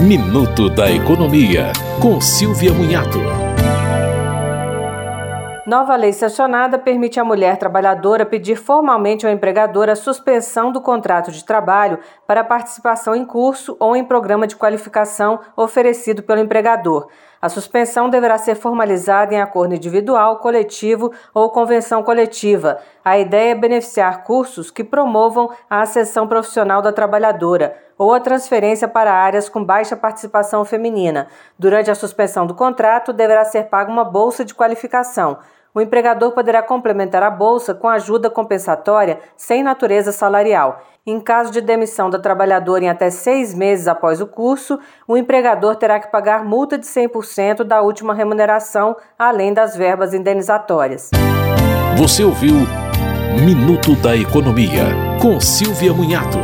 Minuto da Economia, com Silvia Munhato. Nova lei sancionada permite à mulher trabalhadora pedir formalmente ao empregador a suspensão do contrato de trabalho para participação em curso ou em programa de qualificação oferecido pelo empregador. A suspensão deverá ser formalizada em acordo individual, coletivo ou convenção coletiva. A ideia é beneficiar cursos que promovam a ascensão profissional da trabalhadora ou a transferência para áreas com baixa participação feminina. Durante a suspensão do contrato, deverá ser paga uma bolsa de qualificação. O empregador poderá complementar a bolsa com ajuda compensatória sem natureza salarial. Em caso de demissão da trabalhadora em até seis meses após o curso, o empregador terá que pagar multa de 100% da última remuneração, além das verbas indenizatórias. Você ouviu Minuto da Economia, com Silvia Munhato.